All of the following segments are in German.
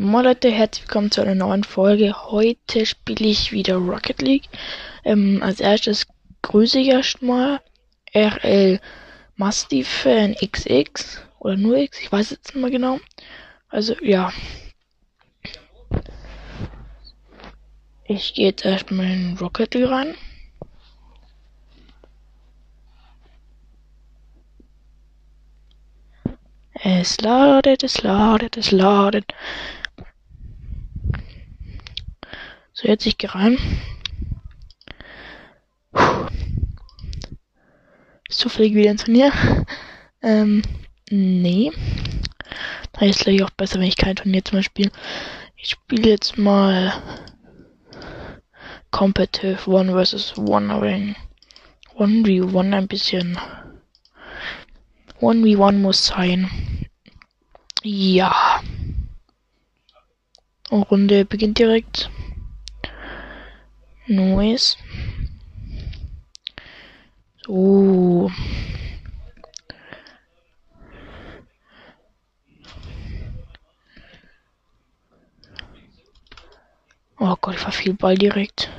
Moin Leute, herzlich willkommen zu einer neuen Folge. Heute spiele ich wieder Rocket League. Ähm, als erstes grüße ich erstmal RL Musty Fan XX oder nur X, ich weiß jetzt nicht mehr genau. Also ja. Ich gehe jetzt erstmal in Rocket League rein. Es ladet, es ladet, es ladet. So, jetzt ich gehe rein. Ist zufällig wieder ein Turnier? ähm, nee. Da ist gleich auch besser, wenn ich kein Turnier zum Beispiel. Ich spiele jetzt mal Competitive One vs. One Ring. 1v1 ein bisschen. 1v1 muss sein. Ja. Und Runde beginnt direkt. Noise. So. Oh Gott, ich verfiel Ball direkt.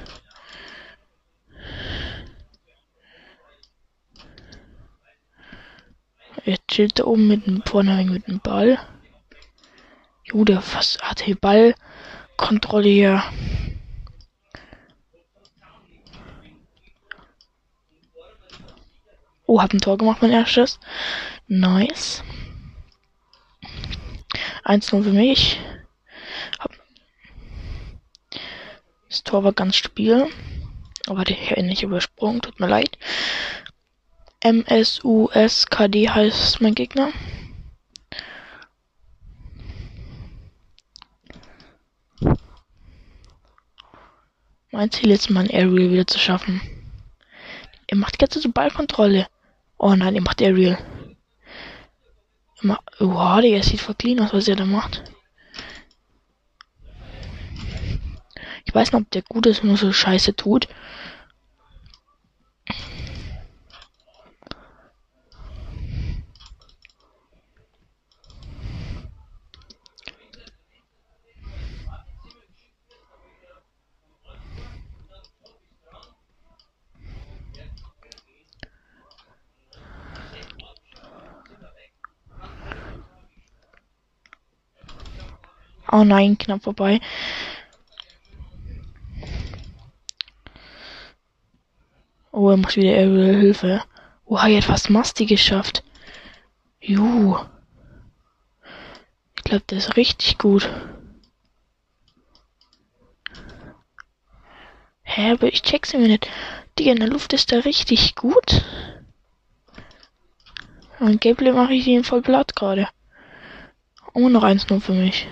Er chillt da oben mit dem vorne mit dem Ball. Jo, der fast hat die Ballkontrolle hier. Oh, hab ein Tor gemacht, mein erstes. Nice. 1-0 für mich. Hab das Tor war ganz stabil. Aber der hier nicht übersprungen, tut mir leid. MSUSKD heißt mein Gegner. Mein Ziel ist, mein Aerial wieder zu schaffen. Er macht jetzt so Ballkontrolle. Oh nein, er macht Aerial. Er macht, oh, der sieht voll clean aus, was er da macht. Ich weiß nicht, ob der gut ist und nur so Scheiße tut. Oh nein, knapp vorbei. Oh, er muss wieder Hilfe. Oh, er hat fast Masti geschafft. Juhu. Ich glaube, der ist richtig gut. Hä, aber ich check's mir nicht. Die in der Luft ist da richtig gut. Und Gameplay mache ich ihn voll platt gerade. Oh, noch eins nur für mich.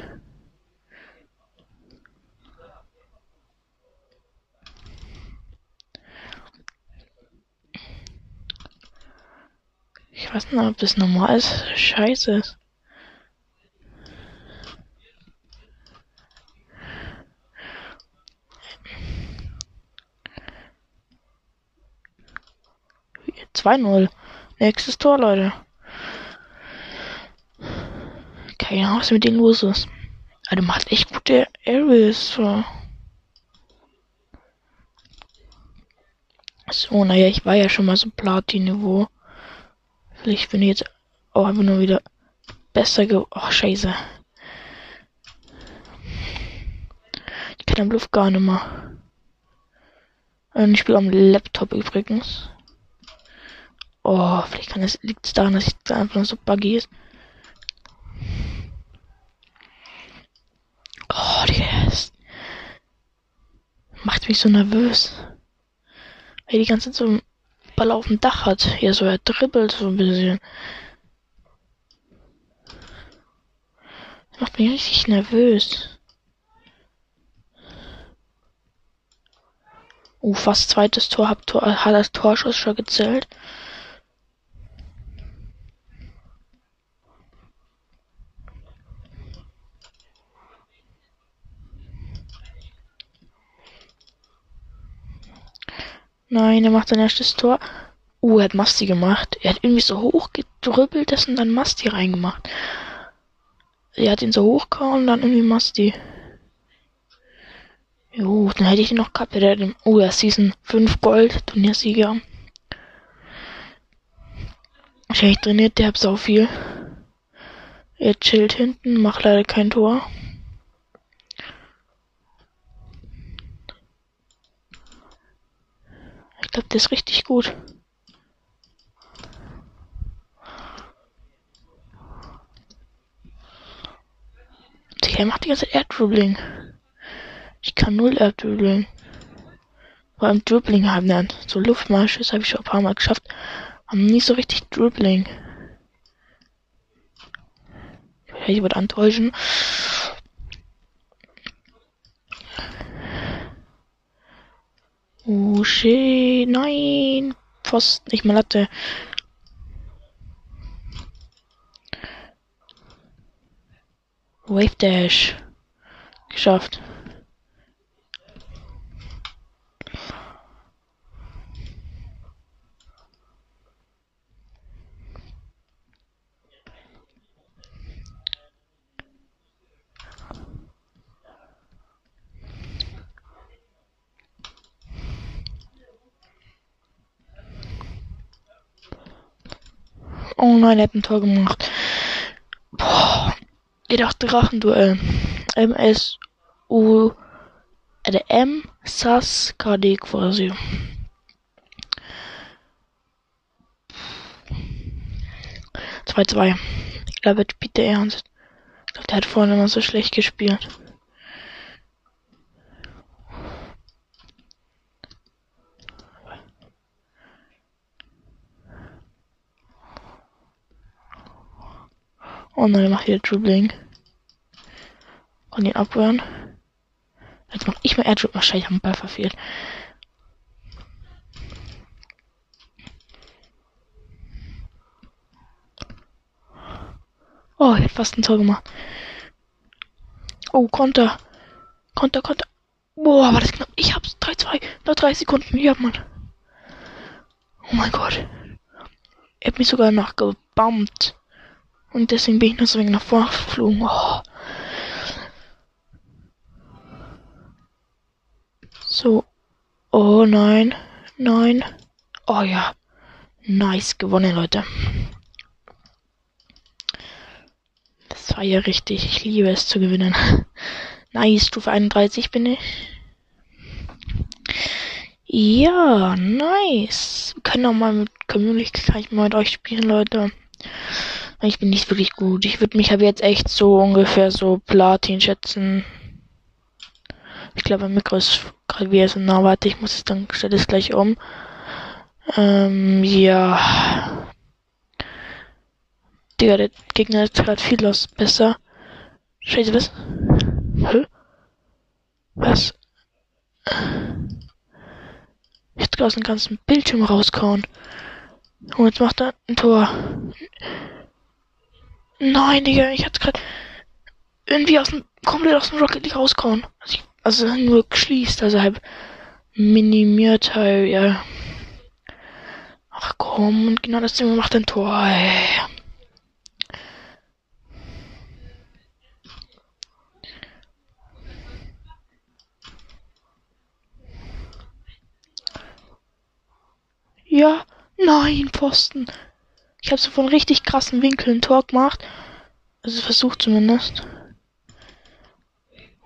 Ich weiß nicht, ob das normal ist. Scheiße. Zwei Null. Nächstes Tor, Leute. Keine Ahnung, was mit denen los ist. Der macht echt gute Areas. So. So, naja, ich war ja schon mal so Platin-Niveau. Vielleicht bin ich jetzt auch einfach nur wieder besser ge... Oh, scheiße. Ich kann den Bluff gar nicht mehr. Und ich spiele am Laptop übrigens. Oh, vielleicht kann es liegt es daran, dass ich da einfach so buggy ist. Oh, der ist. Macht mich so nervös. Weil die ganze Zeit so Ball auf dem Dach hat. Ja, so er dribbelt so ein bisschen. Macht mich richtig nervös. Uh, fast zweites Tor, hab Tor, hat das Torschuss schon gezählt. Nein, er macht sein erstes Tor. Uh, er hat Masti gemacht. Er hat irgendwie so hoch gedrüppelt, das und dann Masti reingemacht. er hat ihn so hochgehauen und dann irgendwie Masti. Jo, dann hätte ich ihn noch gehabt. Der oh, er ist Season 5 Gold, Turniersieger. Wahrscheinlich trainiert der so viel. Er chillt hinten, macht leider kein Tor. Ich glaube, der ist richtig gut. Der macht die ganze Zeit Airdribbling. Ich kann null Airdribbling. Vor allem Dribbling haben dann. So Luftmarsches habe ich schon ein paar Mal geschafft. Haben nie so richtig Dribbling. Ich würde antäuschen. Shit, nein. Pfosten, nicht mal Latte. Wave Dash. Geschafft. Er hat ein Tor gemacht. Boah. Jedoch Drachenduell. MS U äh, M SAS KD quasi. Zwei zwei. Ich glaube, der ernst. Ich glaube, der hat vorhin immer so schlecht gespielt. Oh nein, er macht hier Dribbling. Kann ihn abwehren. Jetzt mach ich mal Airdrop. Wahrscheinlich haben Ball verfehlt. Oh, er hat fast ein Tor gemacht. Oh, Konter. Konter, Konter. Boah, war das knapp. Ich hab's. 3-2. Noch 3 Sekunden. Ja, Mann. Oh mein Gott. Er hat mich sogar nachgebammt. Und deswegen bin ich noch so wenig nach vorne geflogen. Oh. So. Oh nein. Nein. Oh ja. Nice gewonnen, Leute. Das war ja richtig. Ich liebe es zu gewinnen. Nice, Stufe 31 bin ich. Ja, nice. Können auch mal mit Community gleich mal mit euch spielen, Leute. Ich bin nicht wirklich gut. Ich würde mich aber jetzt echt so ungefähr so Platin schätzen. Ich glaube, mein Mikro ist gerade wieder so nah. Warte, ich muss es dann, stelle es gleich um. Ähm, ja. Digga, der Gegner ist gerade viel los besser. Scheiße, was? Hä? Was? Jetzt aus dem ganzen Bildschirm rauskauen. Und jetzt macht er ein Tor. Nein, Digga, ich hatte gerade irgendwie aus dem, komplett aus dem Rocket League rausgehauen. Also, ich, also nur geschließt, also halb minimiert halt, ja. Ach komm, und genau das Ding macht ein Tor, ey. Ja, nein, Posten. Ich habe so von richtig krassen Winkeln Tor gemacht. Also versucht zumindest.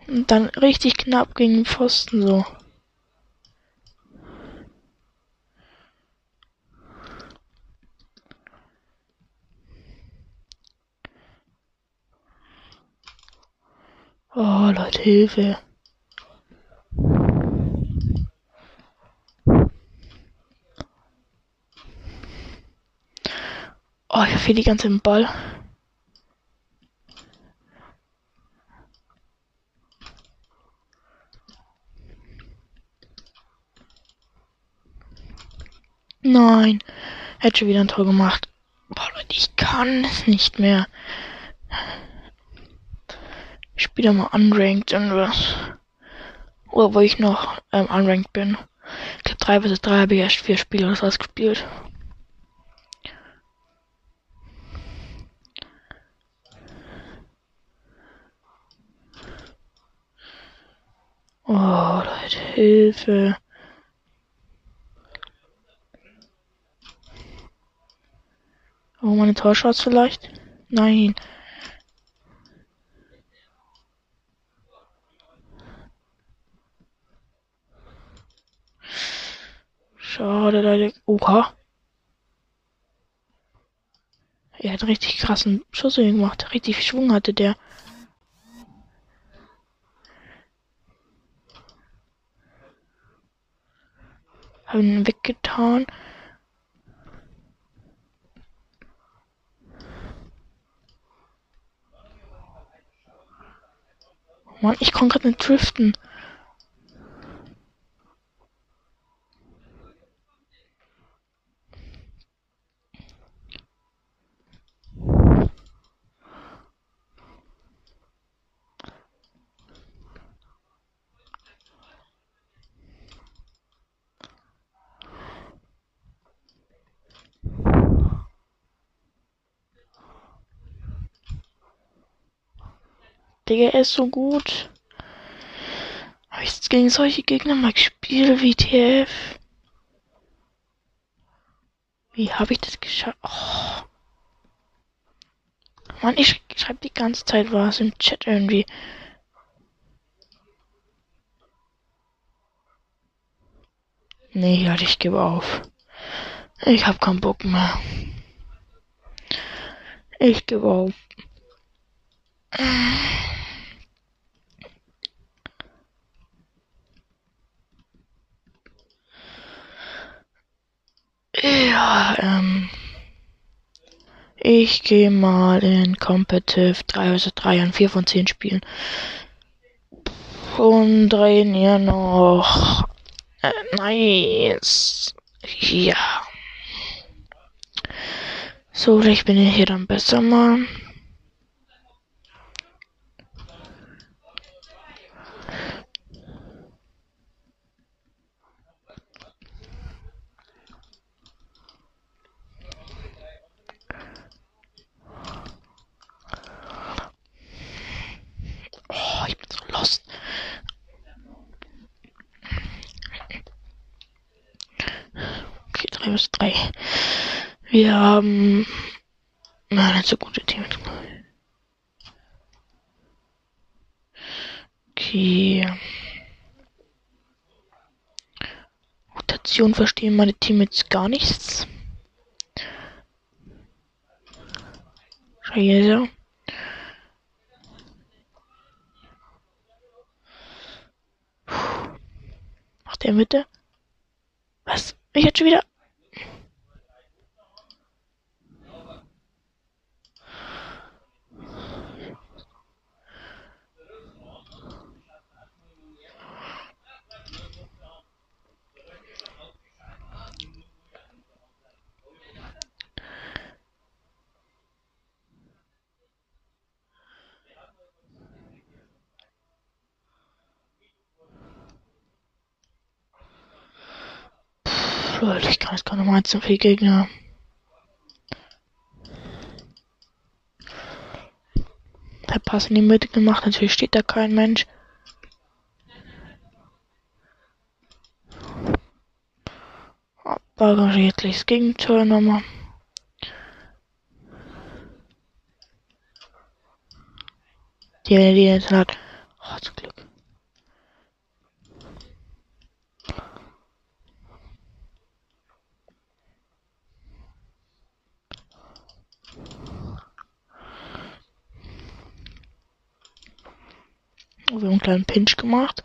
Und dann richtig knapp gegen den Pfosten so. Oh, Leute, Hilfe. Oh, ich fehlt die ganze Ball. Nein. Hätte schon wieder ein Tor gemacht. Boah, Leute, ich kann es nicht mehr. Ich spiele mal unranked irgendwas. Oder wo ich noch ähm, unranked bin. Ich glaube, 3 vs 3 habe ich erst vier Spiele oder was gespielt. Oh, Leute, Hilfe. Oh, meine Torschatz vielleicht? Nein. Schade, Leute. Oha. Er hat richtig krassen Schuss gemacht. Richtig Schwung hatte der. Haben ihn weggetan. Mann, ich kann gerade nicht driften. Digga, er ist so gut. Habe ich gegen solche Gegner mal gespielt wie TF? Wie habe ich das geschafft? Oh. Mann, ich schreibe die ganze Zeit was im Chat irgendwie. Nee, halt, ich gebe auf. Ich hab keinen Bock mehr. Ich gebe auf. Ja, ähm. Ich gehe mal in Competitive 3 vs 3 an 4 von 10 Spielen. Und drehen hier noch. Äh, nice. Ja. So, vielleicht bin ich hier dann besser mal. Minus 3. Wir haben na, nicht so gute Team. Okay. Rotation verstehen meine Teammates gar nichts. Scheiße. Macht der Mitte? Was? Ich hatte schon wieder. Leute, ich kann jetzt gar nicht mal zu viel Gegner. Der Pass in die Mitte gemacht, natürlich steht da kein Mensch. Bagage jetzt Gegentor nochmal. Die, die jetzt hat. Oh, zum Glück. Wir haben einen kleinen Pinch gemacht.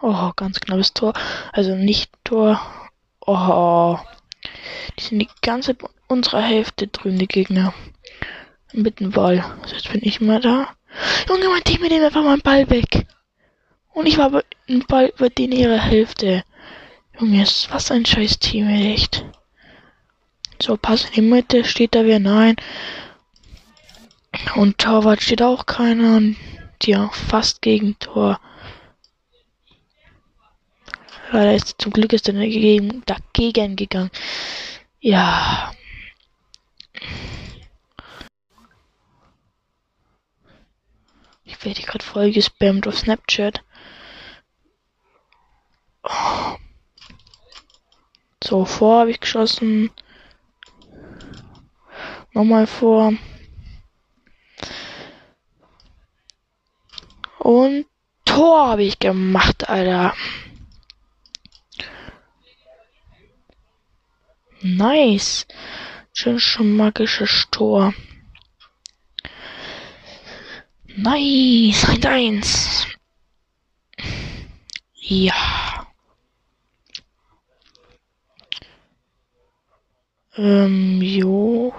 Oh, ganz knappes Tor. Also nicht Tor. Oh. Die sind die ganze unserer Hälfte drüben, die Gegner. Mit dem Ball. Also jetzt bin ich mal da. Junge, mein Team mit dem einfach mal einen Ball weg. Und ich war ein Ball über den ihre Hälfte. Junge, ist was ein scheiß Team, echt. So, Pass in die Mitte, steht da wer? Nein. Und Torwart steht auch keiner. Und ja, fast gegen Tor. Leider ist zum Glück ist er dagegen, dagegen gegangen. Ja. Ich werde gerade voll gespammt auf Snapchat. So, vor habe ich geschossen. Nochmal vor. Und Tor habe ich gemacht, Alter. Nice. Schön schon magisches Tor. Nice. 1-1. Ja. Ähm, jo.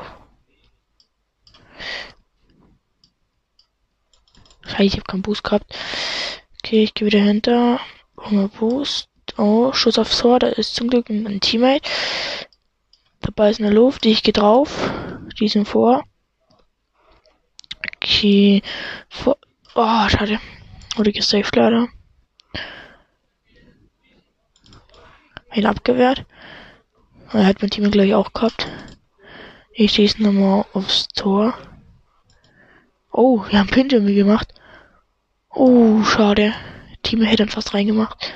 Ich habe keinen Boost gehabt. Okay, ich gehe wieder hinter. Hunger Boost. Oh, Schuss aufs Tor. Da ist zum Glück ein Teammate. Dabei ist eine Luft. Ich gehe drauf. Die sind vor. Okay. Vor. Oh, schade. Wurde gesaved leider. Ihn abgewehrt. Er hat mein Team gleich auch gehabt. Ich schieße nochmal aufs Tor. Oh, wir haben irgendwie gemacht. Oh, schade. Team hätte dann fast reingemacht.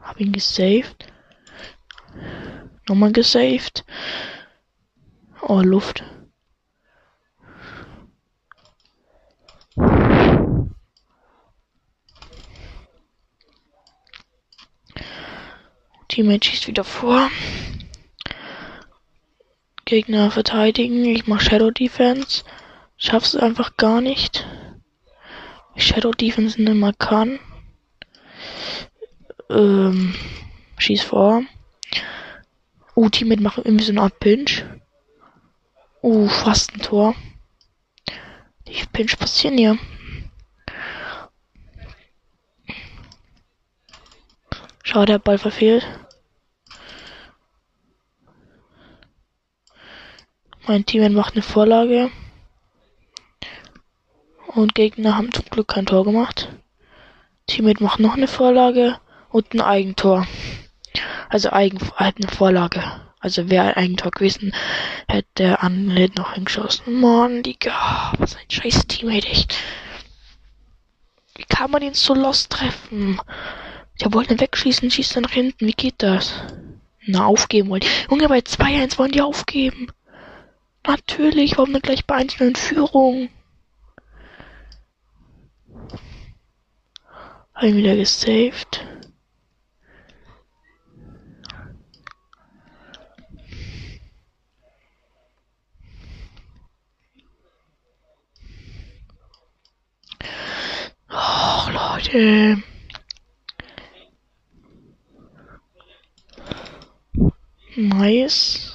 Hab ihn gesaved. Nochmal gesaved. Oh, Luft. Teammate schießt wieder vor. Gegner verteidigen. Ich mach Shadow Defense. Schaff's einfach gar nicht. Shadow Defense nicht mehr kann. Ähm, schieß vor. Uh, Teammate macht irgendwie so eine Art Pinch. Uh, fast ein Tor. Die Pinch passieren hier. Schade, der Ball verfehlt. Mein Team macht eine Vorlage. Und Gegner haben zum Glück kein Tor gemacht. Teammate macht noch eine Vorlage und ein Eigentor. Also Eigen, halt eine Vorlage. Also wäre ein Eigentor gewesen, hätte andere noch hingeschossen. Mann, Digga, was ein scheiß Teammate, echt. Wie kann man ihn so lost treffen? Der wollte wegschießen, schießt dann nach hinten. Wie geht das? Na, aufgeben wollen. Junge, bei 2-1 wollen die aufgeben. Natürlich, warum denn gleich bei einzelnen Führung? Hab ihn wieder gesaved. Oh, Leute. Nice.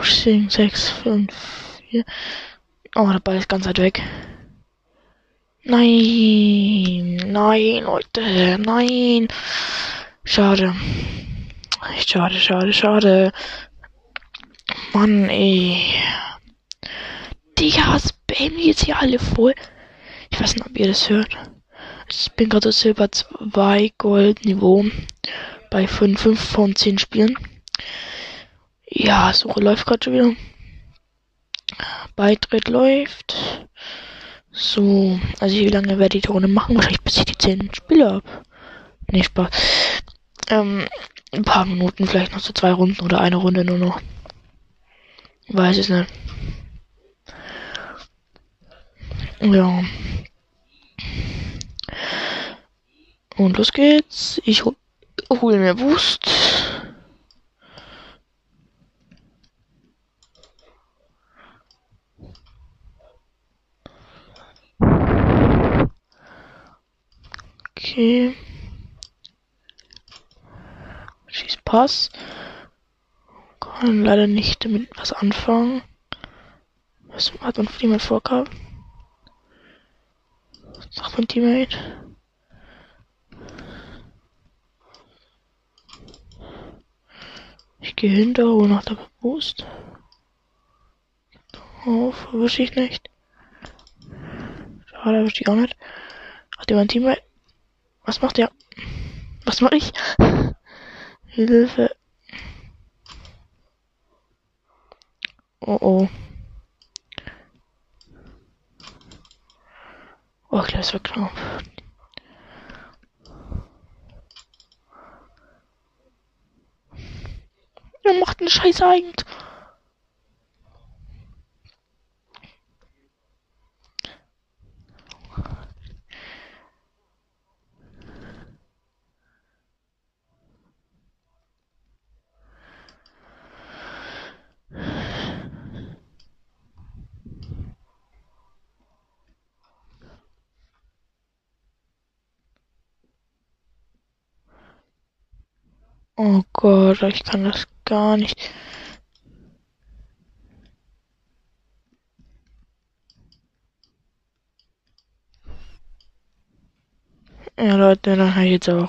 Aufstehen, 6, 5, 4. Oh, der Ball ist ganz weit weg. Nein, nein, Leute, nein. Schade. Schade, schade, schade. Mann, ey. Digga, spam jetzt hier alle voll. Ich weiß nicht, ob ihr das hört. Ich bin gerade Silber 2 Gold Niveau bei 5, 5 von 10 Spielen. Ja, Suche läuft gerade schon wieder. Beitritt läuft. So, also wie lange werde ich die Runde machen? Wahrscheinlich bis ich die 10 Spiele habe. Nee, Spaß. Ähm, ein paar Minuten, vielleicht noch so zwei Runden oder eine Runde nur noch. Weiß es nicht. Ja. Und los geht's. Ich hol, hol mir Boost. Okay. Schieß Pass. Kann leider nicht damit was anfangen. Was hat man von jemand vorgehabt? Was sagt mein Teammate? gehe hinter, hole nach der Boost. Auf, erwische ich nicht. Schade, erwische ich auch nicht. Hat jemand Teammate? Was macht der? Was mache ich? Hilfe. Oh oh. Oh, ich glaube, es wird knapp. Er macht einen Scheiß Eigend. Oh Gott, ich kann das gar nicht. Ja, Leute, dann habe ich jetzt aber